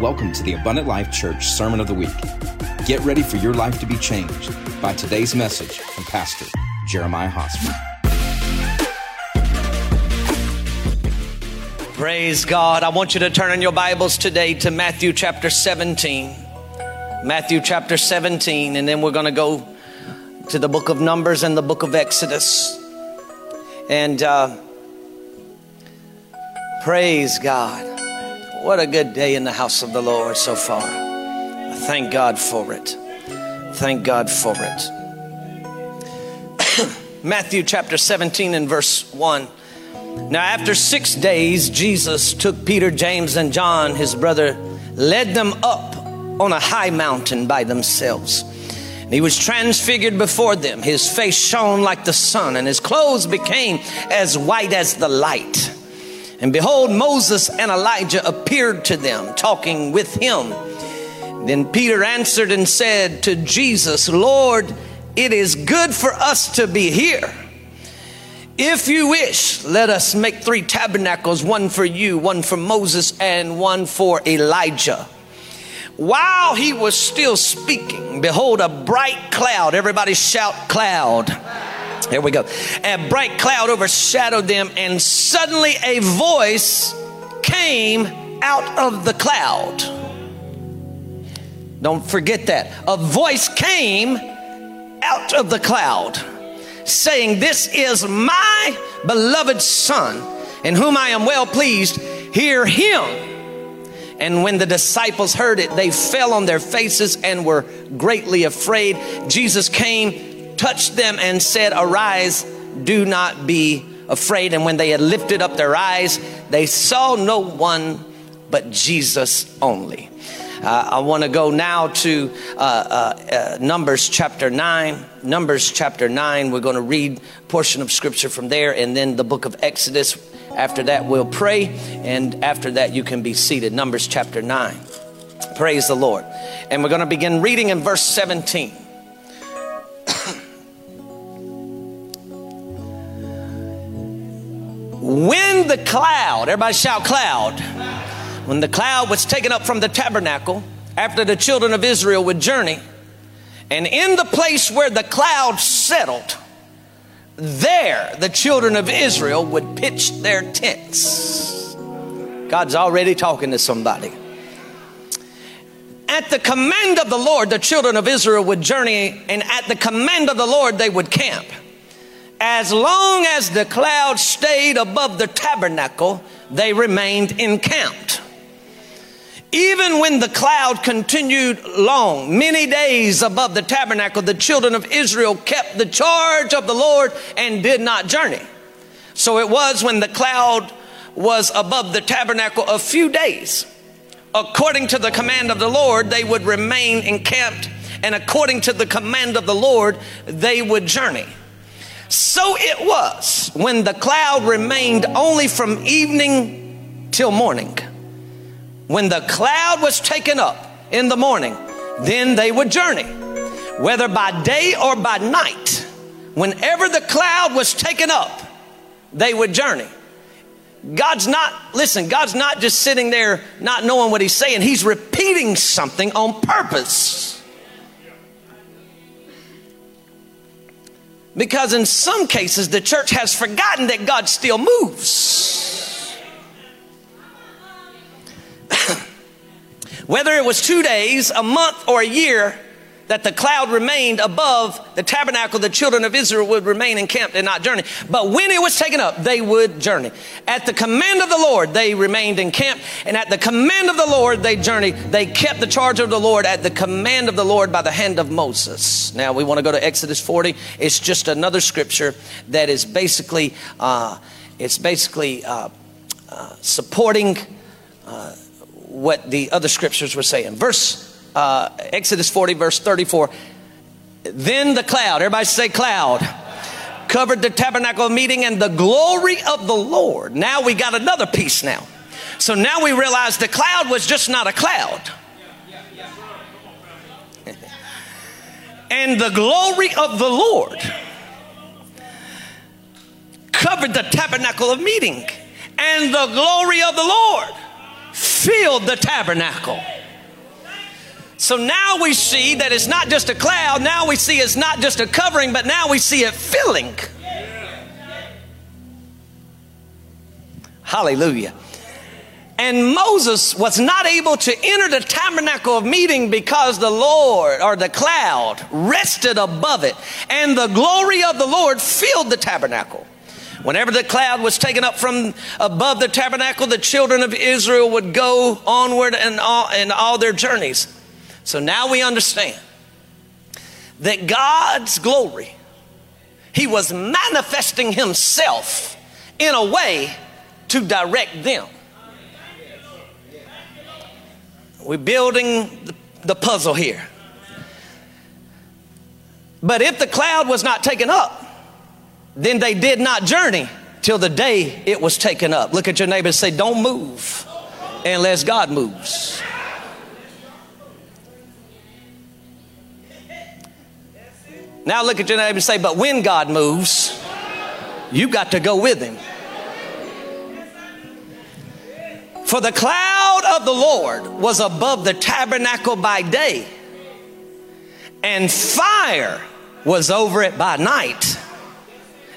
Welcome to the Abundant Life Church Sermon of the Week. Get ready for your life to be changed by today's message from Pastor Jeremiah Hosmer. Praise God. I want you to turn in your Bibles today to Matthew chapter 17. Matthew chapter 17, and then we're going to go to the book of Numbers and the book of Exodus. And uh, praise God. What a good day in the house of the Lord so far. Thank God for it. Thank God for it. Matthew chapter 17 and verse 1. Now, after six days, Jesus took Peter, James, and John, his brother, led them up on a high mountain by themselves. And he was transfigured before them. His face shone like the sun, and his clothes became as white as the light. And behold, Moses and Elijah appeared to them, talking with him. Then Peter answered and said to Jesus, Lord, it is good for us to be here. If you wish, let us make three tabernacles one for you, one for Moses, and one for Elijah. While he was still speaking, behold, a bright cloud. Everybody shout, cloud here we go. A bright cloud overshadowed them, and suddenly a voice came out of the cloud. Don't forget that. A voice came out of the cloud saying, This is my beloved Son, in whom I am well pleased. Hear him. And when the disciples heard it, they fell on their faces and were greatly afraid. Jesus came touched them and said, Arise, do not be afraid. And when they had lifted up their eyes, they saw no one but Jesus only. Uh, I want to go now to uh, uh, uh Numbers chapter 9. Numbers chapter 9, we're going to read portion of scripture from there and then the book of Exodus. After that, we'll pray, and after that, you can be seated. Numbers chapter 9. Praise the Lord. And we're going to begin reading in verse 17. When the cloud, everybody shout cloud, when the cloud was taken up from the tabernacle after the children of Israel would journey, and in the place where the cloud settled, there the children of Israel would pitch their tents. God's already talking to somebody. At the command of the Lord, the children of Israel would journey, and at the command of the Lord, they would camp as long as the cloud stayed above the tabernacle, they remained encamped. Even when the cloud continued long, many days above the tabernacle, the children of Israel kept the charge of the Lord and did not journey. So it was when the cloud was above the tabernacle a few days. According to the command of the Lord, they would remain encamped, and according to the command of the Lord, they would journey. So it was when the cloud remained only from evening till morning. When the cloud was taken up in the morning, then they would journey, whether by day or by night. Whenever the cloud was taken up, they would journey. God's not, listen, God's not just sitting there not knowing what He's saying, He's repeating something on purpose. Because in some cases, the church has forgotten that God still moves. Whether it was two days, a month, or a year, that the cloud remained above the tabernacle, the children of Israel would remain encamped and not journey. But when it was taken up, they would journey. At the command of the Lord, they remained encamped, and at the command of the Lord, they journeyed. They kept the charge of the Lord at the command of the Lord by the hand of Moses. Now we want to go to Exodus 40. It's just another scripture that is basically, uh, it's basically uh, uh, supporting uh, what the other scriptures were saying. Verse uh, Exodus 40, verse 34. Then the cloud, everybody say cloud, covered the tabernacle meeting and the glory of the Lord. Now we got another piece now. So now we realize the cloud was just not a cloud. and the glory of the Lord covered the tabernacle of meeting. And the glory of the Lord filled the tabernacle. So now we see that it's not just a cloud, now we see it's not just a covering, but now we see it filling. Hallelujah. And Moses was not able to enter the tabernacle of meeting because the Lord or the cloud rested above it, and the glory of the Lord filled the tabernacle. Whenever the cloud was taken up from above the tabernacle, the children of Israel would go onward in all, in all their journeys. So now we understand that God's glory, He was manifesting Himself in a way to direct them. We're building the puzzle here. But if the cloud was not taken up, then they did not journey till the day it was taken up. Look at your neighbor and say, Don't move unless God moves. Now look at your neighbor and say, But when God moves, you've got to go with him. For the cloud of the Lord was above the tabernacle by day, and fire was over it by night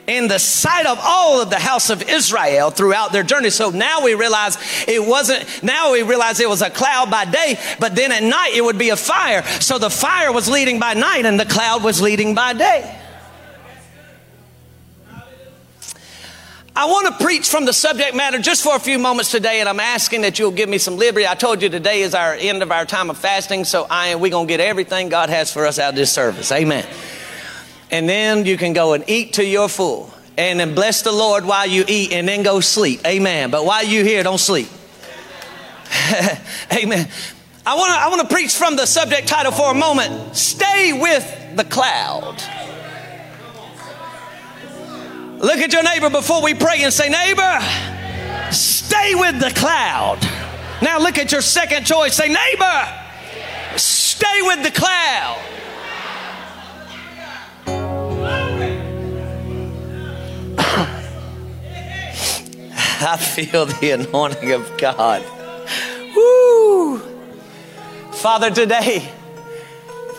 in the sight of all of the house of Israel throughout their journey. So now we realize it wasn't, now we realize it was a cloud by day, but then at night it would be a fire. So the fire was leading by night and the cloud was leading by day. I want to preach from the subject matter just for a few moments today, and I'm asking that you'll give me some liberty. I told you today is our end of our time of fasting, so I we're gonna get everything God has for us out of this service. Amen. And then you can go and eat till you're full, and then bless the Lord while you eat, and then go sleep. Amen. But while you here, don't sleep. Amen. I want to I want to preach from the subject title for a moment. Stay with the cloud. Look at your neighbor before we pray and say, Neighbor, stay with the cloud. Now look at your second choice. Say, Neighbor, stay with the cloud. I feel the anointing of God. Woo! Father, today,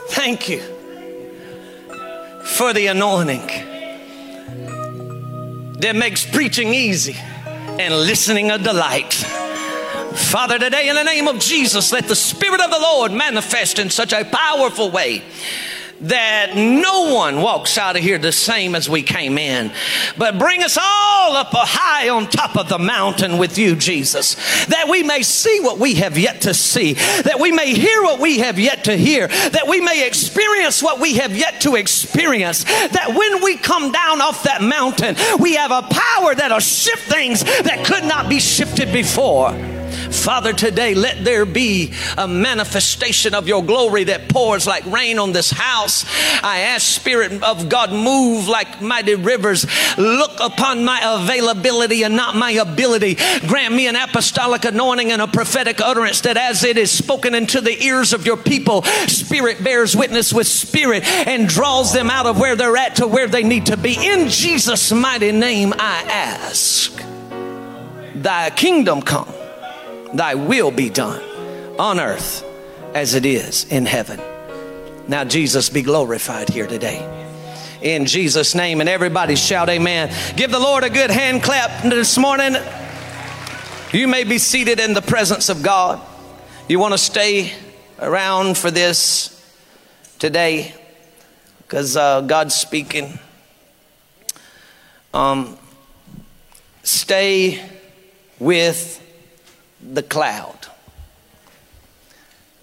thank you for the anointing that makes preaching easy and listening a delight. Father, today in the name of Jesus, let the Spirit of the Lord manifest in such a powerful way that no one walks out of here the same as we came in, but bring us all up high on top of the mountain with you, Jesus, that we may see what we have yet to see, that we may hear what we have yet to hear, that we may experience what we have yet to experience, that when we come down off that mountain, we have a power that'll shift things that could not be shifted before. Father, today let there be a manifestation of your glory that pours like rain on this house. I ask, Spirit of God, move like mighty rivers. Look upon my availability and not my ability. Grant me an apostolic anointing and a prophetic utterance that as it is spoken into the ears of your people, Spirit bears witness with Spirit and draws them out of where they're at to where they need to be. In Jesus' mighty name, I ask. Thy kingdom come thy will be done on earth as it is in heaven. Now, Jesus be glorified here today. In Jesus' name, and everybody shout amen. Give the Lord a good hand clap this morning. You may be seated in the presence of God. You want to stay around for this today because uh, God's speaking. Um, stay with the cloud.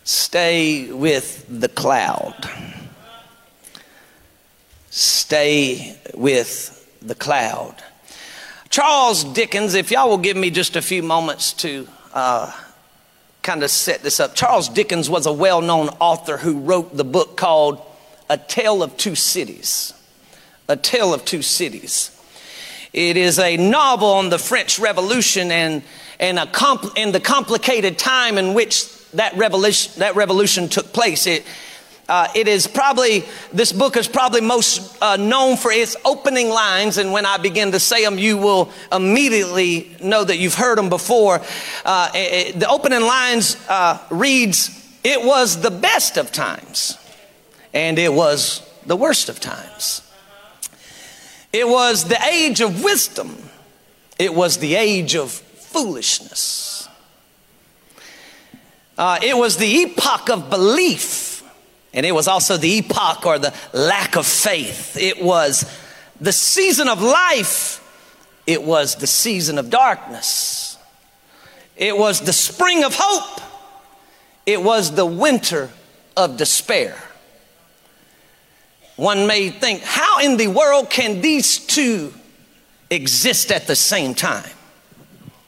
Stay with the cloud. Stay with the cloud. Charles Dickens, if y'all will give me just a few moments to uh, kind of set this up. Charles Dickens was a well known author who wrote the book called A Tale of Two Cities. A Tale of Two Cities. It is a novel on the French Revolution and and, a compl- the complicated time in which that revolution, that revolution took place. It, Uh, it is probably, this book is probably most uh, known for its opening lines, and when I begin to say them, you will immediately know that you've heard them before. Uh, it, the opening lines uh, reads, It was the best of times, and it was the worst of times. It was the age of wisdom, it was the age of foolishness. Uh, it was the epoch of belief and it was also the epoch or the lack of faith. It was the season of life. It was the season of darkness. It was the spring of hope. It was the winter of despair. One may think, how in the world can these two exist at the same time?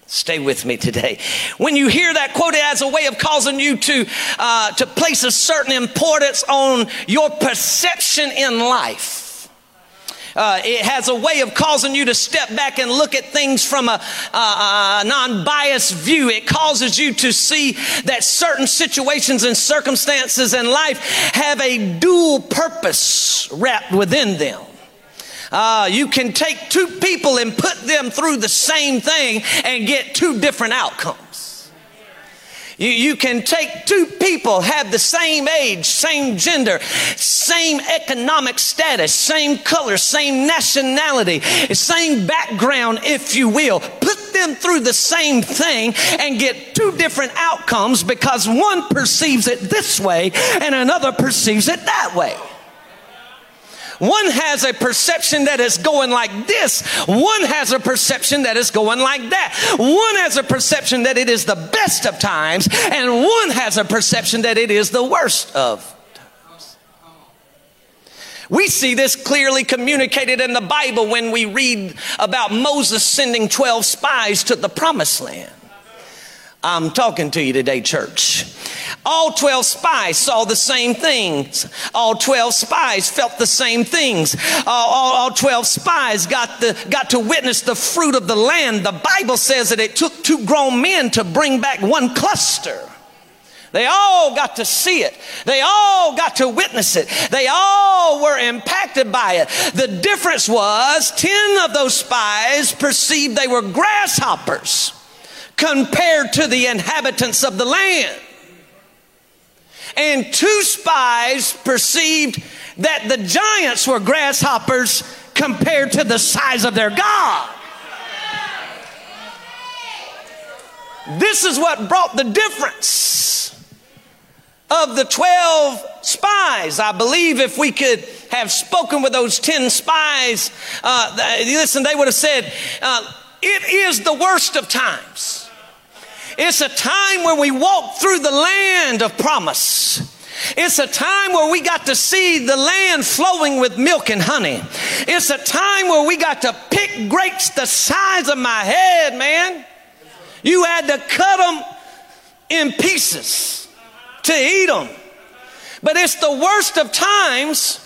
Stay with me today. When you hear that quoted as a way of causing you to, uh, to place a certain importance on your perception in life, uh, it has a way of causing you to step back and look at things from a, a, a non biased view. It causes you to see that certain situations and circumstances in life have a dual purpose wrapped within them. Uh, you can take two people and put them through the same thing and get two different outcomes. You, you can take two people, have the same age, same gender, same economic status, same color, same nationality, same background, if you will. Put them through the same thing and get two different outcomes because one perceives it this way and another perceives it that way. One has a perception that is going like this. One has a perception that is going like that. One has a perception that it is the best of times, and one has a perception that it is the worst of. We see this clearly communicated in the Bible when we read about Moses sending 12 spies to the promised land. I'm talking to you today, church. All 12 spies saw the same things. All 12 spies felt the same things. All, all, all, 12 spies got, the, got to witness the fruit of the land. The Bible says that it took two grown men to bring back one cluster. They all got to see it. They all got to witness it. They all were impacted by it. The difference was 10 of those spies perceived they were grasshoppers compared to the inhabitants of the land. And two spies perceived that the giants were grasshoppers compared to the size of their God. This is what brought the difference of the 12 spies. I believe if we could have spoken with those 10 spies, uh, listen, they would have said, uh, It is the worst of times. It's a time when we walk through the land of promise. It's a time where we got to see the land flowing with milk and honey. It's a time where we got to pick grapes the size of my head, man. You had to cut them in pieces to eat them. But it's the worst of times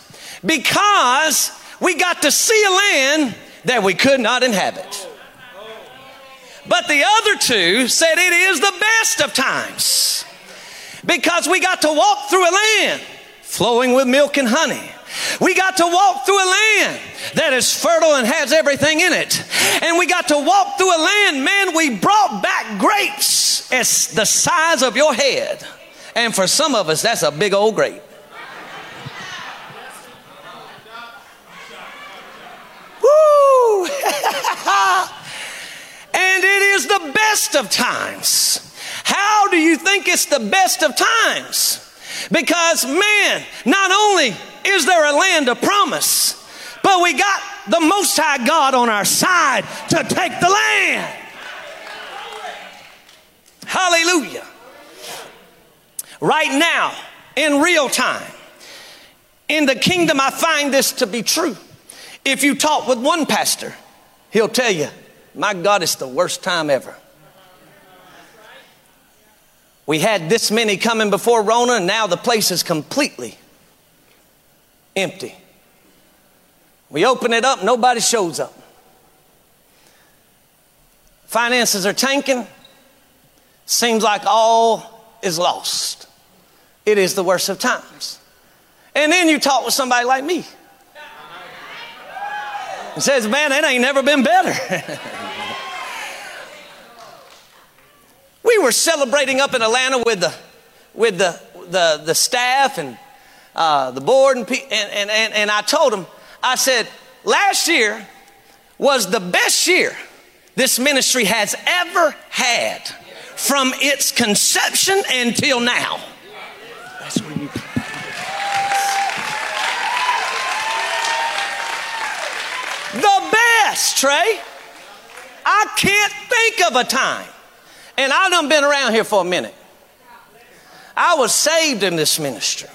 because we got to see a land that we could not inhabit. But the other two said it is the best of times because we got to walk through a land flowing with milk and honey. We got to walk through a land that is fertile and has everything in it. And we got to walk through a land, man, we brought back grapes as the size of your head. And for some of us, that's a big old grape. Woo! and it is the best of times. How do you think it's the best of times? Because, man, not only is there a land of promise, but we got the Most High God on our side to take the land. Hallelujah. Right now, in real time, in the kingdom, I find this to be true. If you talk with one pastor, he'll tell you my God, it's the worst time ever. We had this many coming before Rona, and now the place is completely empty. We open it up, nobody shows up. Finances are tanking. Seems like all is lost. It is the worst of times. And then you talk with somebody like me. And says, man, it ain't never been better. we were celebrating up in Atlanta with the, with the, the, the staff and uh, the board, and, and, and, and I told them, I said, last year was the best year this ministry has ever had from its conception until now. That's where you. The best, Trey. I can't think of a time. And I done been around here for a minute. I was saved in this ministry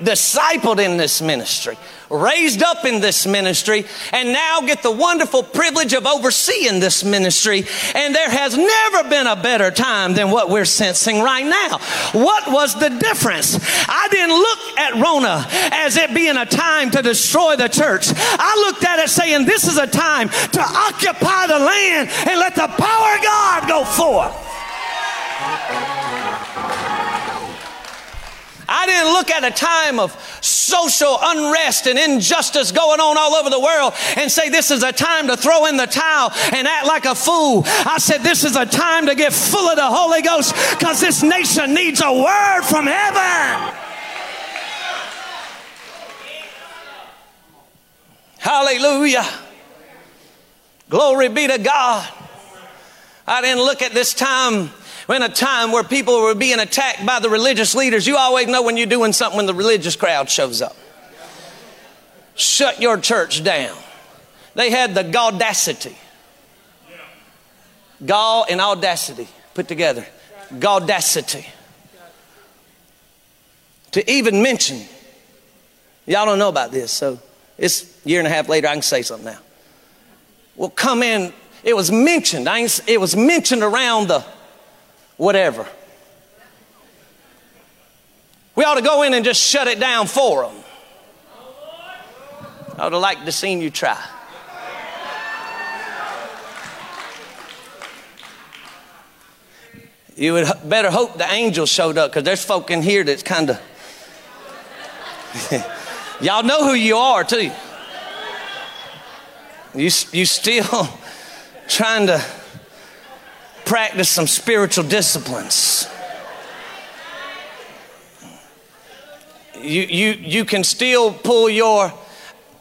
discipled in this ministry, raised up in this ministry, and now get the wonderful privilege of overseeing this ministry. And there has never been a better time than what we're sensing right now. What was the difference? I didn't look at Rona as it being a time to destroy the church. I looked at it saying, This is a time to occupy the land and let the power of God go forth. I didn't look at a time of social unrest and injustice going on all over the world and say this is a time to throw in the towel and act like a fool. I said this is a time to get full of the Holy Ghost because this nation needs a word from heaven. Hallelujah. Glory be to God. I didn't look at this time in a time where people were being attacked by the religious leaders. You always know when you're doing something when the religious crowd shows up. Shut your church down. They had the gaudacity. Gall and audacity put together. Gaudacity. To even mention, y'all don't know about this, so it's a year and a half later, I can say something now. Well, come in, it was mentioned, it was mentioned around the whatever. We ought to go in and just shut it down for them. I would have liked to seen you try. You would better hope the angels showed up because there's folk in here that's kind of. Y'all know who you are, too. You, you still trying to practice some spiritual disciplines. You, you, you can still pull your,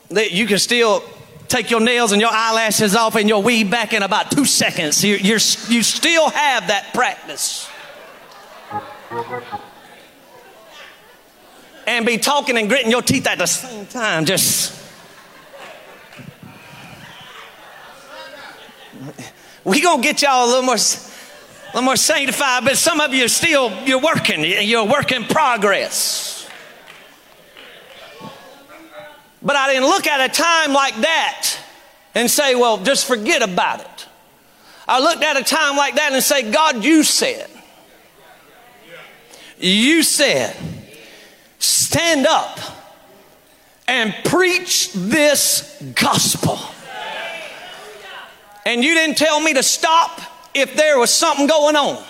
you can still take your nails and your eyelashes off and your weave back in about two seconds. You, you're, you still have that practice. And be talking and gritting your teeth at the same time. Just. We gonna get y'all a little more, a little more sanctified, but some of you are still you're working. You're a work in progress. But I didn't look at a time like that and say, well, just forget about it. I looked at a time like that and say, God, you said, you said, stand up and preach this gospel. And you didn't tell me to stop if there was something going on.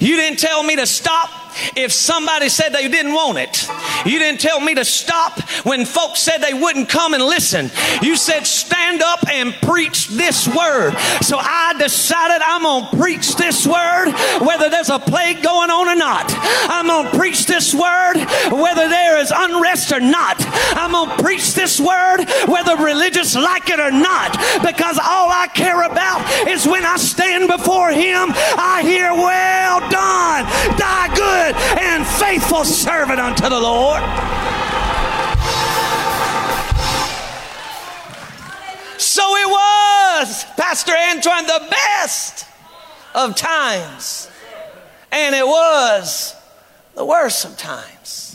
You didn't tell me to stop if somebody said they didn't want it. You didn't tell me to stop when folks said they wouldn't come and listen. You said, stand up and preach this word. So I decided I'm going to preach this word whether there's a plague going on or not. I'm going to preach this word whether there is unrest or not. I'm going to preach this word whether religious like it or not because all I care about is when I stand before Him, I hear, well done, thy good and faithful servant unto the Lord. So it was, Pastor Antoine, the best of times. And it was the worst of times.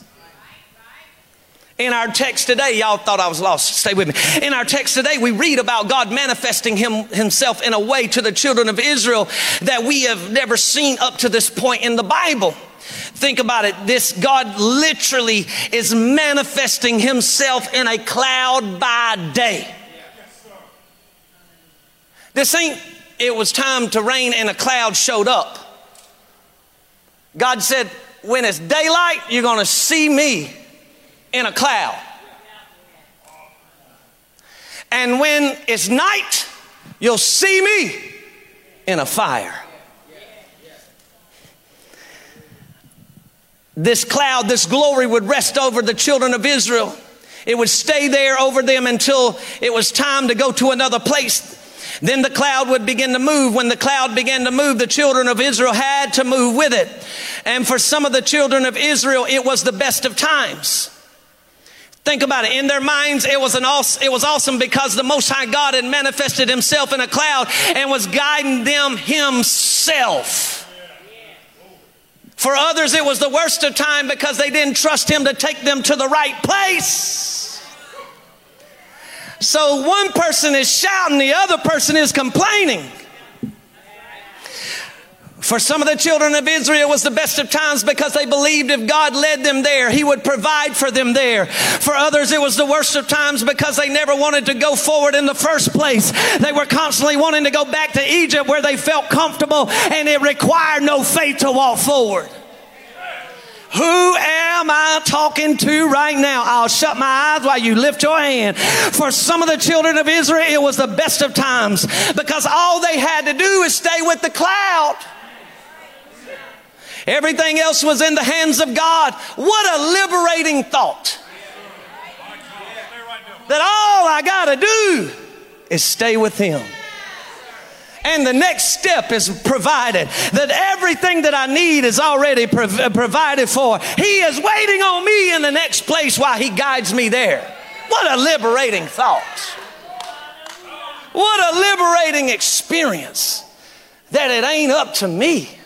In our text today, y'all thought I was lost. Stay with me. In our text today, we read about God manifesting him, Himself in a way to the children of Israel that we have never seen up to this point in the Bible. Think about it. This God literally is manifesting himself in a cloud by day. This ain't, it was time to rain and a cloud showed up. God said, when it's daylight, you're going to see me in a cloud. And when it's night, you'll see me in a fire. This cloud, this glory would rest over the children of Israel. It would stay there over them until it was time to go to another place. Then the cloud would begin to move. When the cloud began to move, the children of Israel had to move with it. And for some of the children of Israel, it was the best of times. Think about it. In their minds, it was an awesome, it was awesome because the Most High God had manifested Himself in a cloud and was guiding them Himself. For others, it was the worst of time because they didn't trust Him to take them to the right place. So one person is shouting, the other person is complaining. For some of the children of Israel it was the best of times because they believed if God led them there, He would provide for them there. For others, it was the worst of times because they never wanted to go forward in the first place. They were constantly wanting to go back to Egypt where they felt comfortable and it required no faith to walk forward. Who am I talking to right now? I'll shut my eyes while you lift your hand. For some of the children of Israel, it was the best of times because all they had to do is stay with the cloud. Everything else was in the hands of God. What a liberating thought. That all I got to do is stay with Him. And the next step is provided. That everything that I need is already prov- uh, provided for. He is waiting on me in the next place while He guides me there. What a liberating thought. What a liberating experience. That it ain't up to me.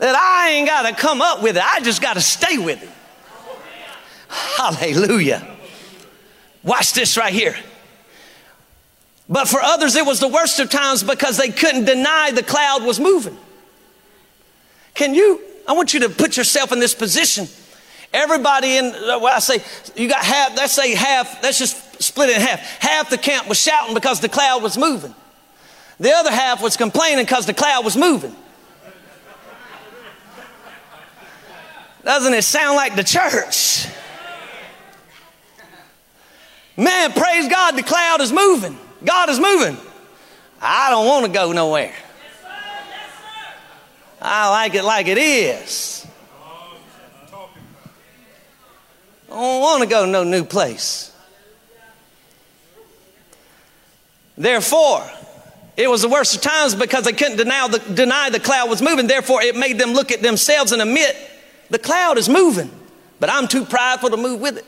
That I ain't got to come up with it. I just got to stay with it. Hallelujah. Watch this right here. But for others, it was the worst of times because they couldn't deny the cloud was moving. Can you? I want you to put yourself in this position. Everybody in, uh, well, I say, you got half, let's say half, let's just split it in half. Half the camp was shouting because the cloud was moving. The other half was complaining because the cloud was moving. Doesn't it sound like the church? Man, praise God, the cloud is moving. God is moving. I don't want to go nowhere. I like it like it is. I don't want to go no new place. Therefore, it was the worst of times because they couldn't deny the, deny the cloud was moving. Therefore, it made them look at themselves and admit the cloud is moving, but I'm too prideful to move with it.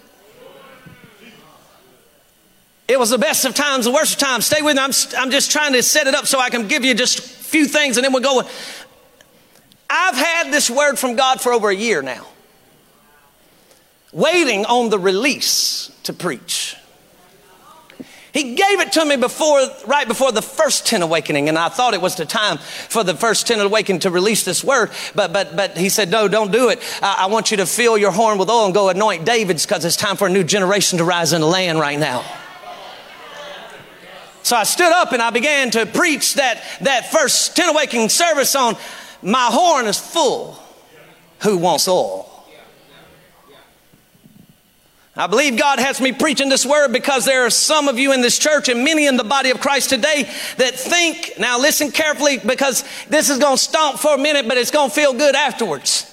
It was the best of times, the worst of times. Stay with me. I'm, I'm just trying to set it up so I can give you just a few things and then we'll go. I've had this word from God for over a year now, waiting on the release to preach. He gave it to me before, right before the first 10 awakening, and I thought it was the time for the first 10 awakening to release this word. But, but, but he said, no, don't do it. I, I want you to fill your horn with oil and go anoint David's because it's time for a new generation to rise in the land right now. So I stood up and I began to preach that, that first 10 awakening service on my horn is full. Who wants oil? I believe God has me preaching this word because there are some of you in this church and many in the body of Christ today that think, now listen carefully because this is going to stomp for a minute, but it's going to feel good afterwards.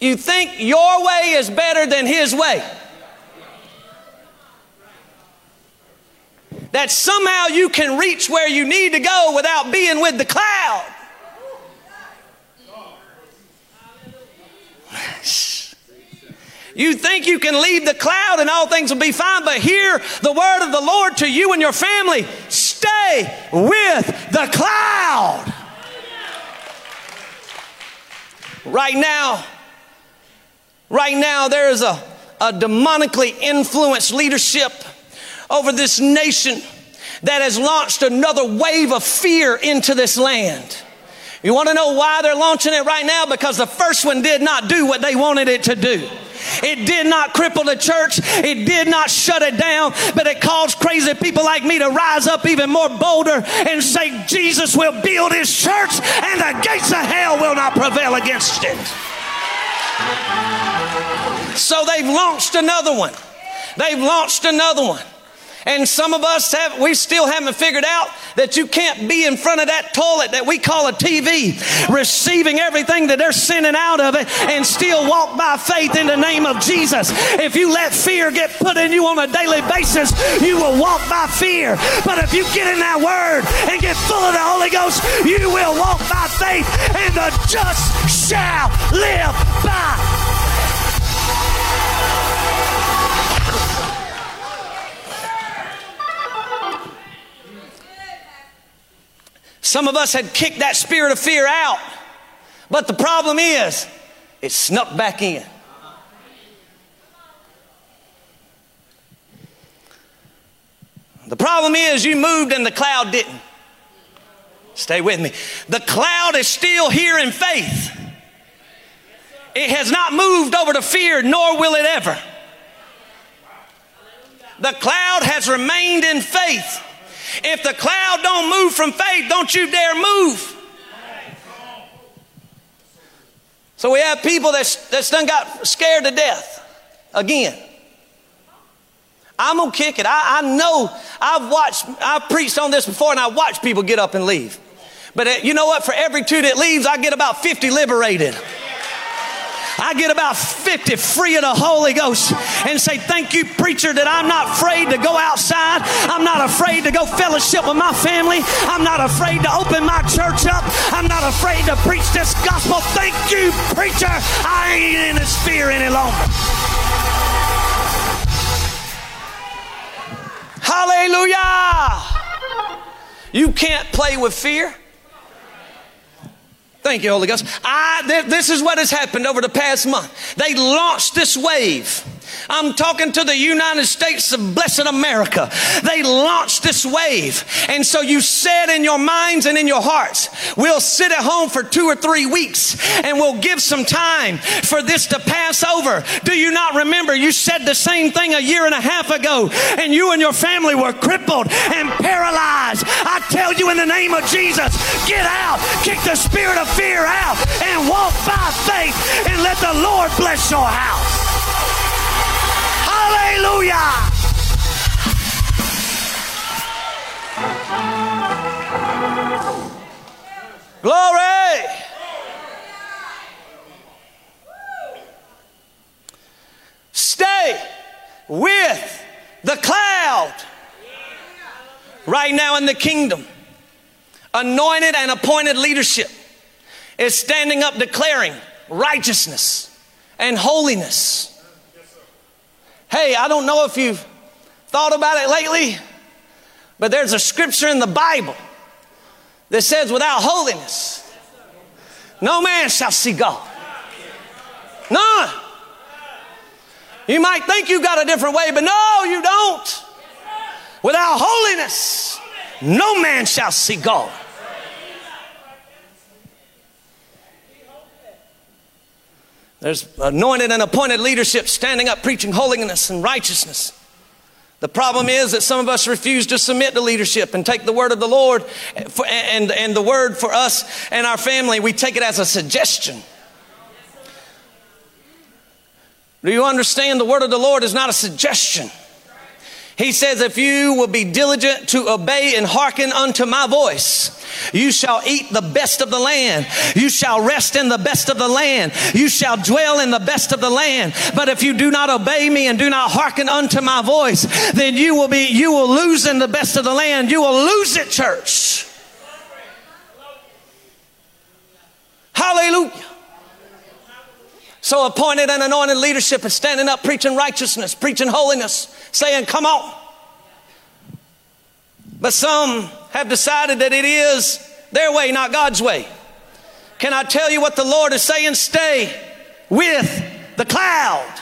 You think your way is better than His way. That somehow you can reach where you need to go without being with the cloud. You think you can leave the cloud and all things will be fine, but hear the word of the Lord to you and your family. Stay with the cloud. Right now, right now, there is a, a demonically influenced leadership over this nation that has launched another wave of fear into this land. You want to know why they're launching it right now? Because the first one did not do what they wanted it to do. It did not cripple the church. It did not shut it down, but it caused crazy people like me to rise up even more bolder and say, Jesus will build his church and the gates of hell will not prevail against it. So they've launched another one. They've launched another one. And some of us have, we still haven't figured out that you can't be in front of that toilet that we call a TV, receiving everything that they're sending out of it and still walk by faith in the name of Jesus. If you let fear get put in you on a daily basis, you will walk by fear. But if you get in that word and get full of the Holy Ghost, you will walk by faith and the just shall live by Some of us had kicked that spirit of fear out. But the problem is, it snuck back in. The problem is, you moved and the cloud didn't. Stay with me. The cloud is still here in faith. It has not moved over to fear, nor will it ever. The cloud has remained in faith. If the cloud don't move from faith, don't you dare move. So we have people that's, that's done got scared to death again. I'm gonna kick it. I, I know I've watched, I've preached on this before and I watch people get up and leave. But uh, you know what? For every two that leaves, I get about 50 liberated. I get about 50 free of the Holy Ghost and say, Thank you, preacher, that I'm not afraid to go outside. I'm not afraid to go fellowship with my family. I'm not afraid to open my church up. I'm not afraid to preach this gospel. Thank you, preacher. I ain't in this fear any longer. Hallelujah. You can't play with fear. Thank you, Holy Ghost. I, th- this is what has happened over the past month. They launched this wave I'm talking to the United States of blessed America. They launched this wave. And so you said in your minds and in your hearts, we'll sit at home for two or three weeks and we'll give some time for this to pass over. Do you not remember you said the same thing a year and a half ago and you and your family were crippled and paralyzed? I tell you in the name of Jesus, get out, kick the spirit of fear out and walk by faith and let the Lord bless your house. Hallelujah. Glory. Stay with the cloud right now in the kingdom. Anointed and appointed leadership is standing up declaring righteousness and holiness Hey, I don't know if you've thought about it lately, but there's a scripture in the Bible that says, without holiness, no man shall see God. None. You might think you got a different way, but no, you don't. Without holiness, no man shall see God. There's anointed and appointed leadership standing up preaching holiness and righteousness. The problem is that some of us refuse to submit to leadership and take the word of the Lord for, and, and the word for us and our family. We take it as a suggestion. Do you understand? The word of the Lord is not a suggestion. He says, If you will be diligent to obey and hearken unto my voice, you shall eat the best of the land. You shall rest in the best of the land. You shall dwell in the best of the land. But if you do not obey me and do not hearken unto my voice, then you will be, you will lose in the best of the land. You will lose it, church. Hallelujah. So appointed and anointed leadership is standing up preaching righteousness, preaching holiness, saying, Come on. But some have decided that it is their way, not God's way. Can I tell you what the Lord is saying? Stay with the cloud.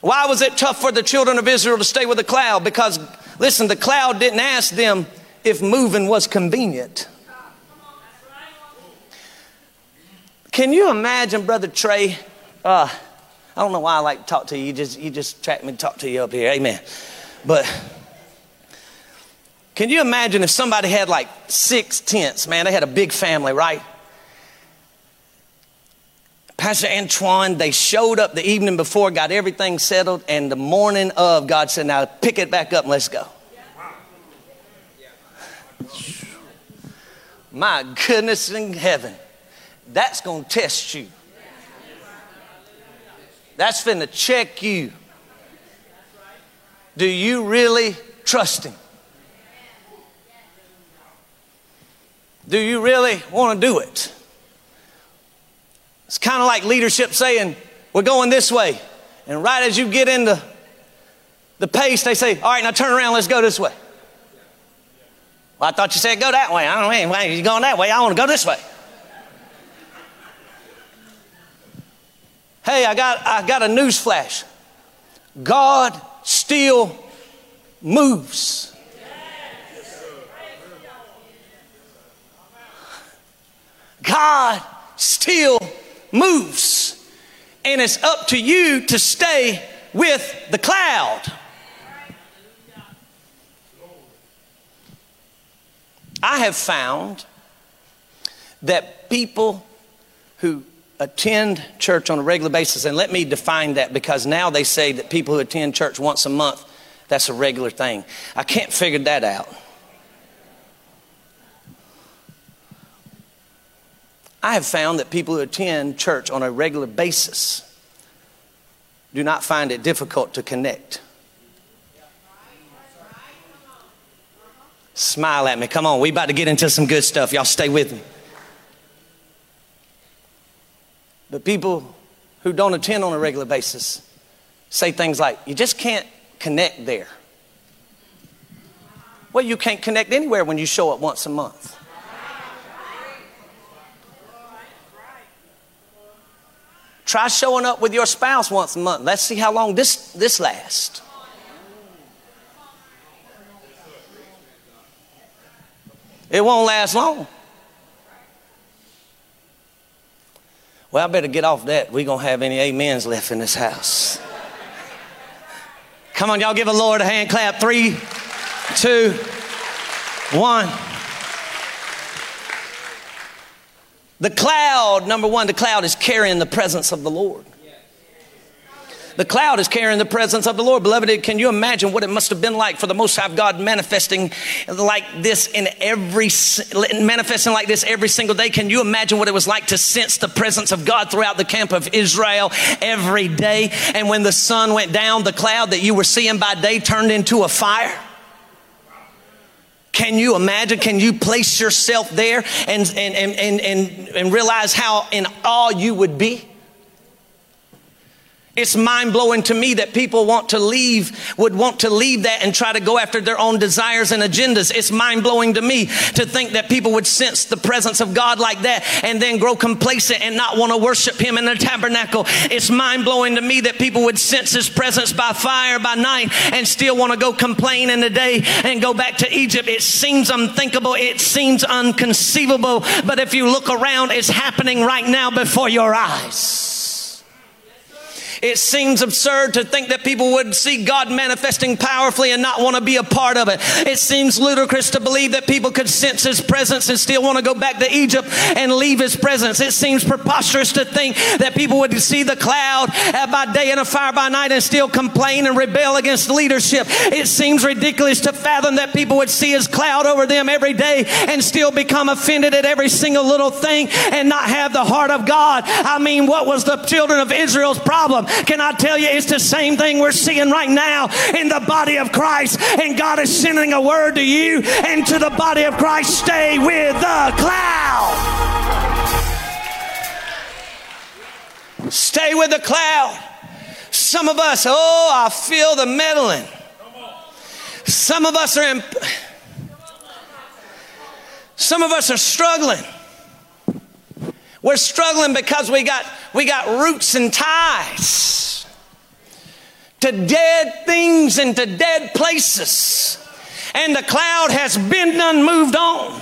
Why was it tough for the children of Israel to stay with the cloud? Because, listen, the cloud didn't ask them if moving was convenient. Can you imagine, Brother Trey? Uh, I don't know why I like to talk to you. You just, you just attract me to talk to you up here. Amen. But can you imagine if somebody had like six tents, man? They had a big family, right? Pastor Antoine, they showed up the evening before, got everything settled, and the morning of, God said, Now pick it back up and let's go. My goodness in heaven, that's going to test you. That's finna check you. Do you really trust Him? Do you really want to do it? It's kind of like leadership saying, We're going this way. And right as you get into the pace, they say, All right, now turn around, let's go this way. Well, I thought you said go that way. I don't know. Why are you going that way? I want to go this way. Hey, I got, I got a news flash. God still moves. God still moves. And it's up to you to stay with the cloud. I have found that people who attend church on a regular basis, and let me define that because now they say that people who attend church once a month, that's a regular thing. I can't figure that out. I have found that people who attend church on a regular basis do not find it difficult to connect. Smile at me. Come on, we about to get into some good stuff. Y'all stay with me. But people who don't attend on a regular basis say things like, you just can't connect there. Well, you can't connect anywhere when you show up once a month. Try showing up with your spouse once a month. Let's see how long this, this lasts. It won't last long. Well, I better get off that. We gonna have any amens left in this house. Come on, y'all give a Lord a hand clap. Three, two, one. The cloud, number one, the cloud is carrying the presence of the Lord. The cloud is carrying the presence of the Lord. Beloved, can you imagine what it must have been like for the Most High God manifesting like this in every, manifesting like this every single day? Can you imagine what it was like to sense the presence of God throughout the camp of Israel every day? And when the sun went down, the cloud that you were seeing by day turned into a fire? Can you imagine? Can you place yourself there and, and, and, and, and, realize how in awe you would be? It's mind blowing to me that people want to leave, would want to leave that and try to go after their own desires and agendas. It's mind blowing to me to think that people would sense the presence of God like that and then grow complacent and not want to worship Him in the tabernacle. It's mind blowing to me that people would sense His presence by fire by night and still want to go complain in the day and go back to Egypt. It seems unthinkable. It seems unconceivable. But if you look around, it's happening right now before your eyes. It seems absurd to think that people would see God manifesting powerfully and not want to be a part of it. It seems ludicrous to believe that people could sense His presence and still want to go back to Egypt and leave His presence. It seems preposterous to think that people would see the cloud by day and a fire by night and still complain and rebel against leadership. It seems ridiculous to fathom that people would see His cloud over them every day and still become offended at every single little thing and not have the heart of God. I mean, what was the children of Israel's problem? Can I tell you, it's the same thing we're seeing right now in the body of Christ. And God is sending a word to you and to the body of Christ stay with the cloud. Stay with the cloud. Some of us, oh, I feel the meddling. Some of us are in, some of us are struggling. We're struggling because we got, we got roots and ties to dead things and to dead places. And the cloud has been done, moved on.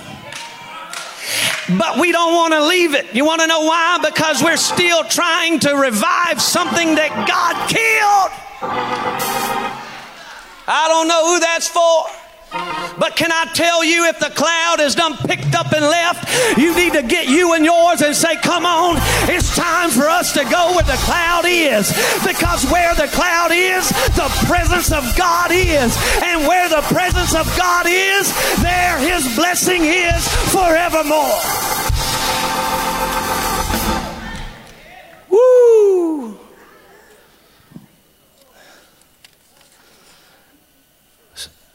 But we don't want to leave it. You want to know why? Because we're still trying to revive something that God killed. I don't know who that's for. But can I tell you, if the cloud is done picked up and left, you need to get you and yours and say, Come on, it's time for us to go where the cloud is. Because where the cloud is, the presence of God is. And where the presence of God is, there his blessing is forevermore.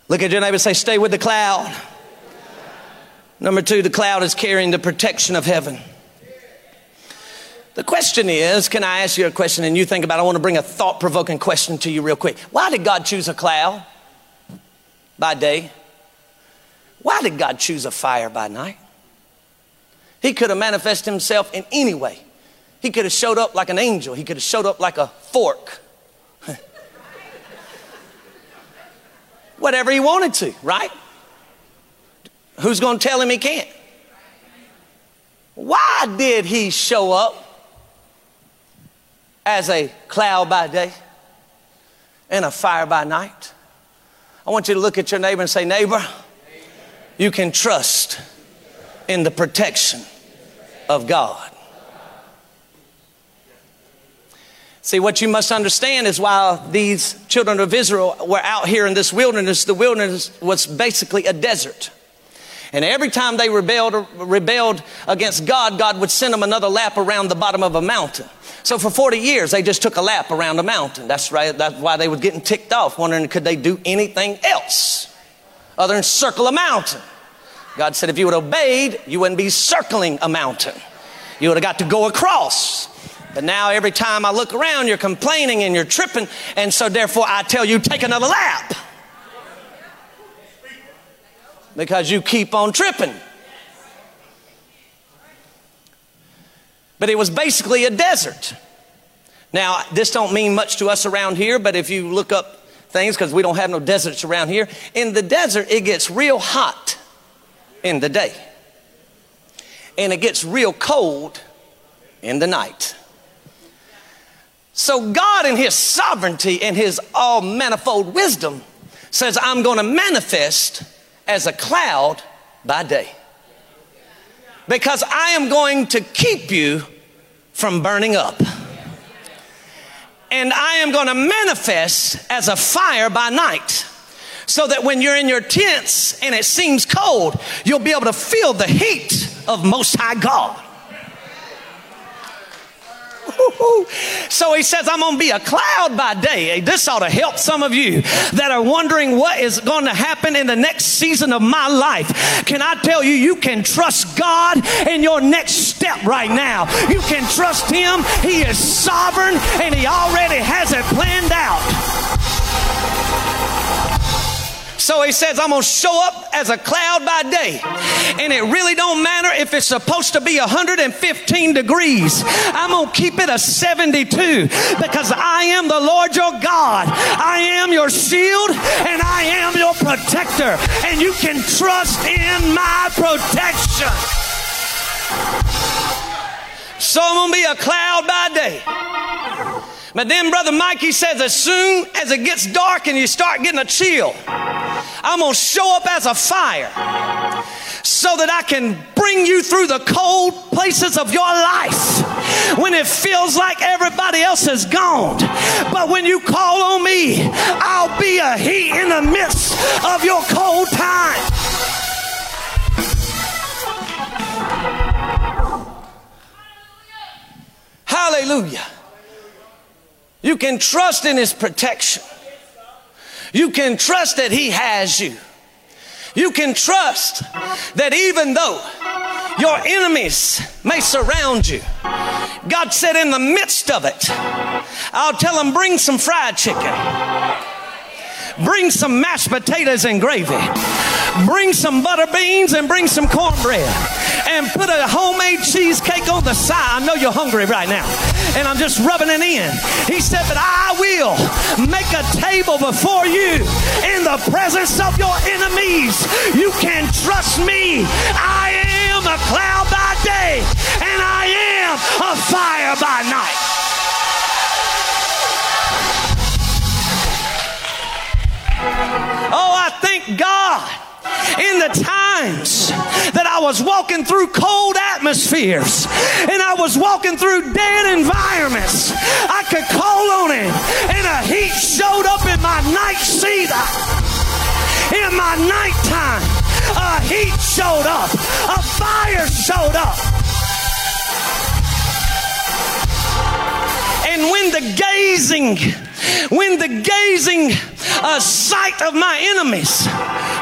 Look at your neighbor say, Stay with the cloud. Number two, the cloud is carrying the protection of heaven. The question is can I ask you a question and you think about it? I want to bring a thought provoking question to you real quick. Why did God choose a cloud by day? Why did God choose a fire by night? He could have manifested himself in any way. He could have showed up like an angel, he could have showed up like a fork. Whatever he wanted to, right? Who's going to tell him he can't? Why did he show up as a cloud by day and a fire by night? I want you to look at your neighbor and say, Neighbor, you can trust in the protection of God. See, what you must understand is while these children of Israel were out here in this wilderness, the wilderness was basically a desert. And every time they rebelled, rebelled against God, God would send them another lap around the bottom of a mountain. So for 40 years, they just took a lap around a mountain. That's right. That's why they were getting ticked off, wondering could they do anything else other than circle a mountain. God said if you would obeyed, you wouldn't be circling a mountain. You would have got to go across. But now every time I look around, you're complaining and you're tripping. And so therefore I tell you, take another lap. Because you keep on tripping. But it was basically a desert. Now, this don't mean much to us around here, but if you look up things, because we don't have no deserts around here, in the desert, it gets real hot in the day. And it gets real cold in the night. So, God, in His sovereignty and His all manifold wisdom, says, I'm going to manifest as a cloud by day. Because I am going to keep you from burning up. And I am going to manifest as a fire by night. So that when you're in your tents and it seems cold, you'll be able to feel the heat of Most High God. So he says, I'm going to be a cloud by day. This ought to help some of you that are wondering what is going to happen in the next season of my life. Can I tell you, you can trust God in your next step right now. You can trust Him. He is sovereign and He already has it planned out. So he says, I'm going to show up as a cloud by day. And it really don't matter if it's supposed to be 115 degrees. I'm going to keep it a 72 because I am the Lord your God. I am your shield and I am your protector. And you can trust in my protection. So I'm going to be a cloud by day. But then Brother Mikey says, as soon as it gets dark and you start getting a chill, I'm going to show up as a fire so that I can bring you through the cold places of your life when it feels like everybody else is gone. But when you call on me, I'll be a heat in the midst of your cold time. Hallelujah. You can trust in His protection. You can trust that He has you. You can trust that even though your enemies may surround you, God said, in the midst of it, I'll tell them, bring some fried chicken. Bring some mashed potatoes and gravy. Bring some butter beans and bring some cornbread. And put a homemade cheesecake on the side. I know you're hungry right now and I'm just rubbing it in. He said, But I will make a table before you in the presence of your enemies. You can trust me. I am a cloud by day, and I am a fire by night. Oh, I thank God in the times that I was walking through cold atmospheres and I was walking through dead environments, I could call on Him, and a heat showed up in my night season. In my nighttime, a heat showed up, a fire showed up. And when the gazing, when the gazing uh, sight of my enemies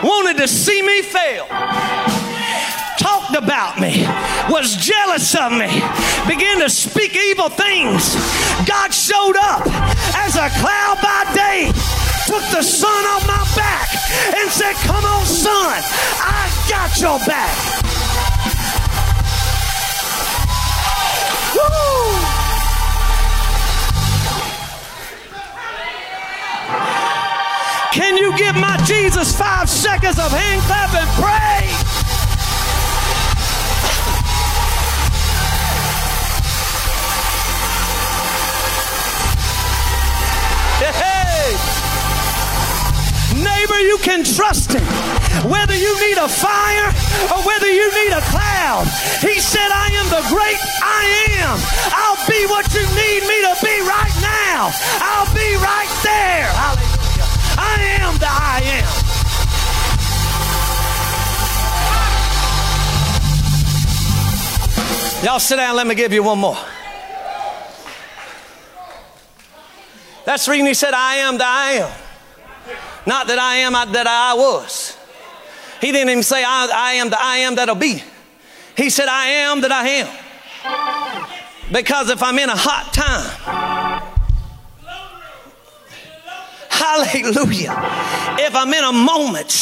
wanted to see me fail, talked about me, was jealous of me, began to speak evil things, God showed up as a cloud by day, took the sun off my back, and said, Come on, son, I got your back. Woo! Can you give my Jesus five seconds of hand clap and praise? Hey! Neighbor, you can trust him. Whether you need a fire or whether you need a cloud, he said, I am the great I am. I'll be what you need me to be right now. I'll be right there. Hallelujah. I am the I am. Y'all sit down, let me give you one more. That's the reason he said, I am the I am. Not that I am that I was. He didn't even say, I, I am the I am that'll be. He said, I am that I am. Because if I'm in a hot time, Hallelujah. If I'm in a moment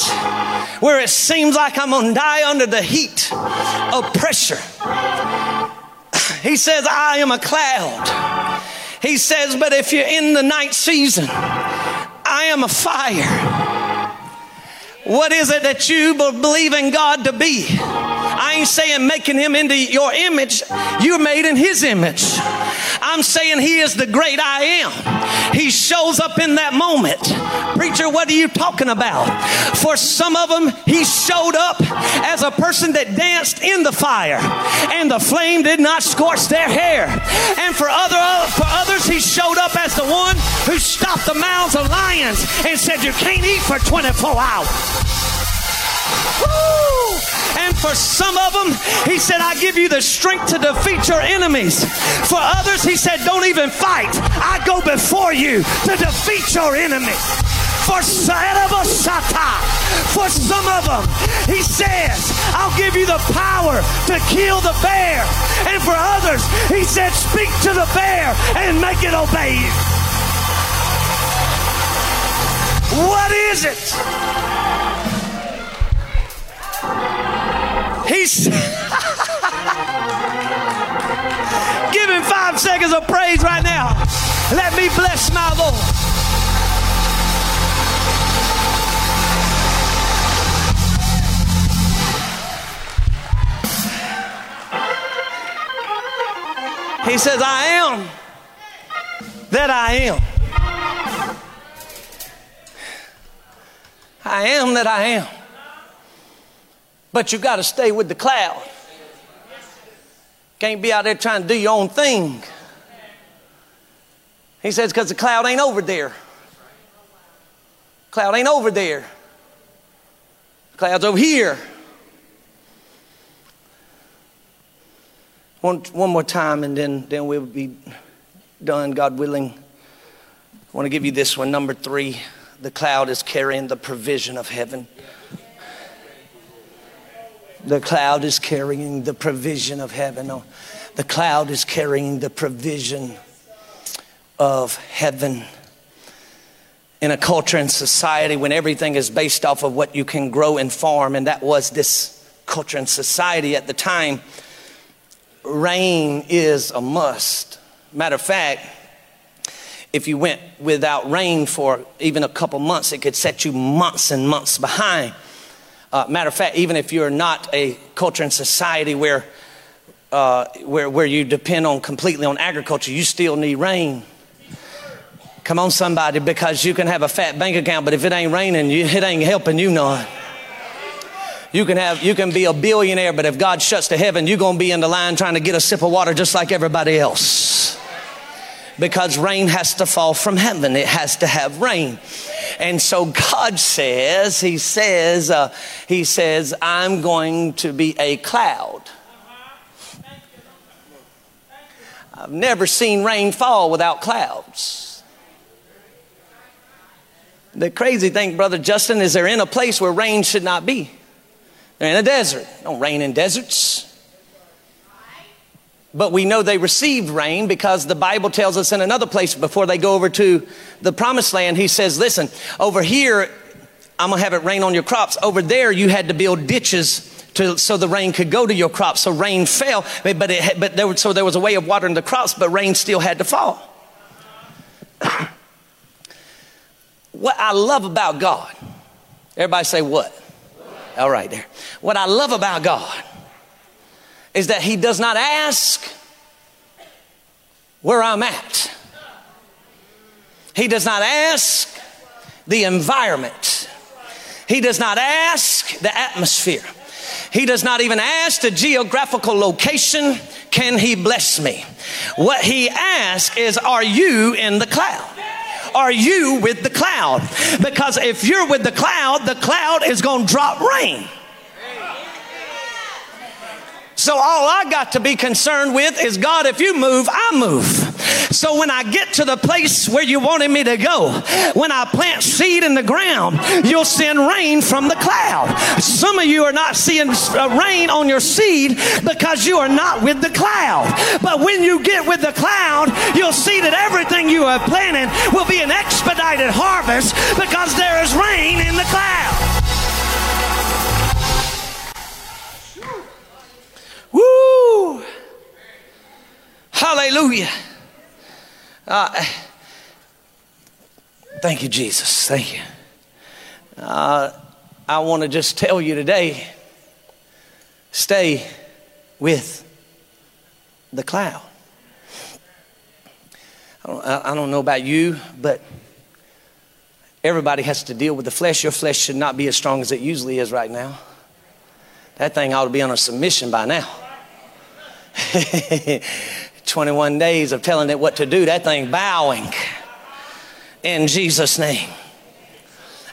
where it seems like I'm going to die under the heat of pressure, he says, I am a cloud. He says, but if you're in the night season, I am a fire. What is it that you believe in God to be? I ain't saying making him into your image. You're made in his image. I'm saying he is the great I am. He shows up in that moment. Preacher, what are you talking about? For some of them, he showed up as a person that danced in the fire and the flame did not scorch their hair. And for other for others, he showed up as the one who stopped the mouths of lions and said, You can't eat for 24 hours. Woo! And for some of them, he said, I give you the strength to defeat your enemies. For others, he said, Don't even fight. I go before you to defeat your enemies. For for some of them, he says, I'll give you the power to kill the bear. And for others, he said, Speak to the bear and make it obey you. What is it? He's give him five seconds of praise right now. Let me bless my Lord. He says, I am that I am. I am that I am. But you got to stay with the cloud. Can't be out there trying to do your own thing. He says, because the cloud ain't over there. Cloud ain't over there. cloud's over here. One, one more time, and then, then we'll be done, God willing. I want to give you this one. Number three the cloud is carrying the provision of heaven. The cloud is carrying the provision of heaven. Oh, the cloud is carrying the provision of heaven. In a culture and society when everything is based off of what you can grow and farm, and that was this culture and society at the time, rain is a must. Matter of fact, if you went without rain for even a couple months, it could set you months and months behind. Uh, matter of fact, even if you're not a culture and society where, uh, where, where you depend on completely on agriculture, you still need rain. Come on, somebody, because you can have a fat bank account, but if it ain't raining, you, it ain't helping you none. You can have, you can be a billionaire, but if God shuts the heaven, you're going to be in the line trying to get a sip of water just like everybody else. Because rain has to fall from heaven. It has to have rain. And so God says, He says, uh, He says, I'm going to be a cloud. I've never seen rain fall without clouds. The crazy thing, Brother Justin, is they're in a place where rain should not be. They're in a desert. Don't rain in deserts. But we know they received rain because the Bible tells us in another place before they go over to the promised land, he says, Listen, over here, I'm going to have it rain on your crops. Over there, you had to build ditches to, so the rain could go to your crops. So rain fell, but, it, but there, so there was a way of watering the crops, but rain still had to fall. what I love about God, everybody say what? All right, there. What I love about God is that He does not ask where I'm at. He does not ask the environment. He does not ask the atmosphere. He does not even ask the geographical location, can he bless me? What he asks is, are you in the cloud? Are you with the cloud? Because if you're with the cloud, the cloud is going to drop rain. So all I got to be concerned with is God, if you move, I move. So when I get to the place where you wanted me to go, when I plant seed in the ground, you'll send rain from the cloud. Some of you are not seeing uh, rain on your seed because you are not with the cloud. But when you get with the cloud, you'll see that everything you are planting will be an expedited harvest because there is rain in the cloud. Hallelujah. Uh, thank you, Jesus. Thank you. Uh, I want to just tell you today stay with the cloud. I don't, I don't know about you, but everybody has to deal with the flesh. Your flesh should not be as strong as it usually is right now. That thing ought to be on a submission by now. 21 days of telling it what to do, that thing bowing in Jesus' name.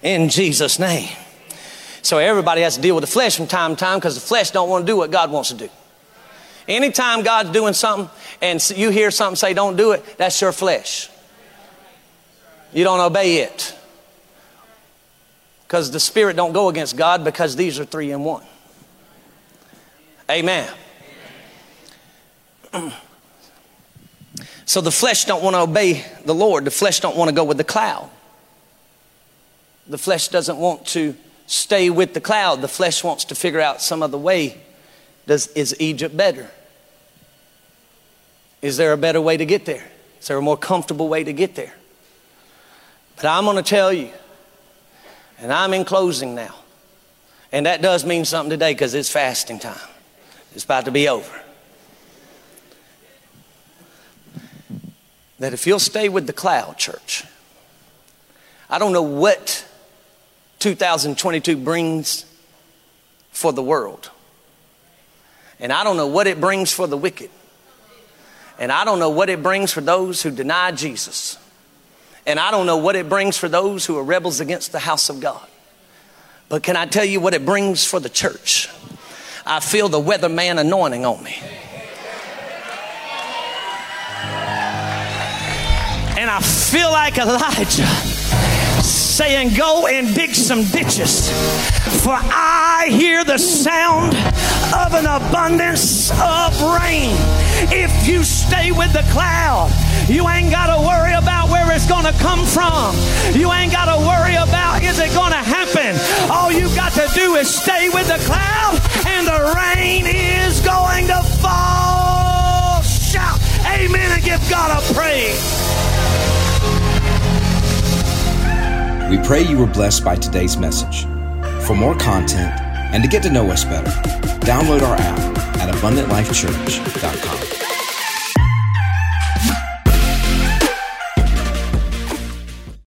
In Jesus' name. So everybody has to deal with the flesh from time to time because the flesh don't want to do what God wants to do. Anytime God's doing something and you hear something say don't do it, that's your flesh. You don't obey it. Because the spirit don't go against God because these are three in one. Amen. so the flesh don't want to obey the Lord. The flesh don't want to go with the cloud. The flesh doesn't want to stay with the cloud. The flesh wants to figure out some other way. Does, is Egypt better? Is there a better way to get there? Is there a more comfortable way to get there? But I'm going to tell you, and I'm in closing now. And that does mean something today because it's fasting time. It's about to be over. That if you'll stay with the cloud, church, I don't know what 2022 brings for the world. And I don't know what it brings for the wicked. And I don't know what it brings for those who deny Jesus. And I don't know what it brings for those who are rebels against the house of God. But can I tell you what it brings for the church? I feel the weatherman anointing on me. I feel like Elijah saying, Go and dig some ditches, for I hear the sound of an abundance of rain. If you stay with the cloud, you ain't got to worry about where it's going to come from. You ain't got to worry about is it going to happen. All you got to do is stay with the cloud, and the rain is going to fall. Shout amen and give God a praise. We pray you were blessed by today's message. For more content and to get to know us better, download our app at abundantlifechurch.com.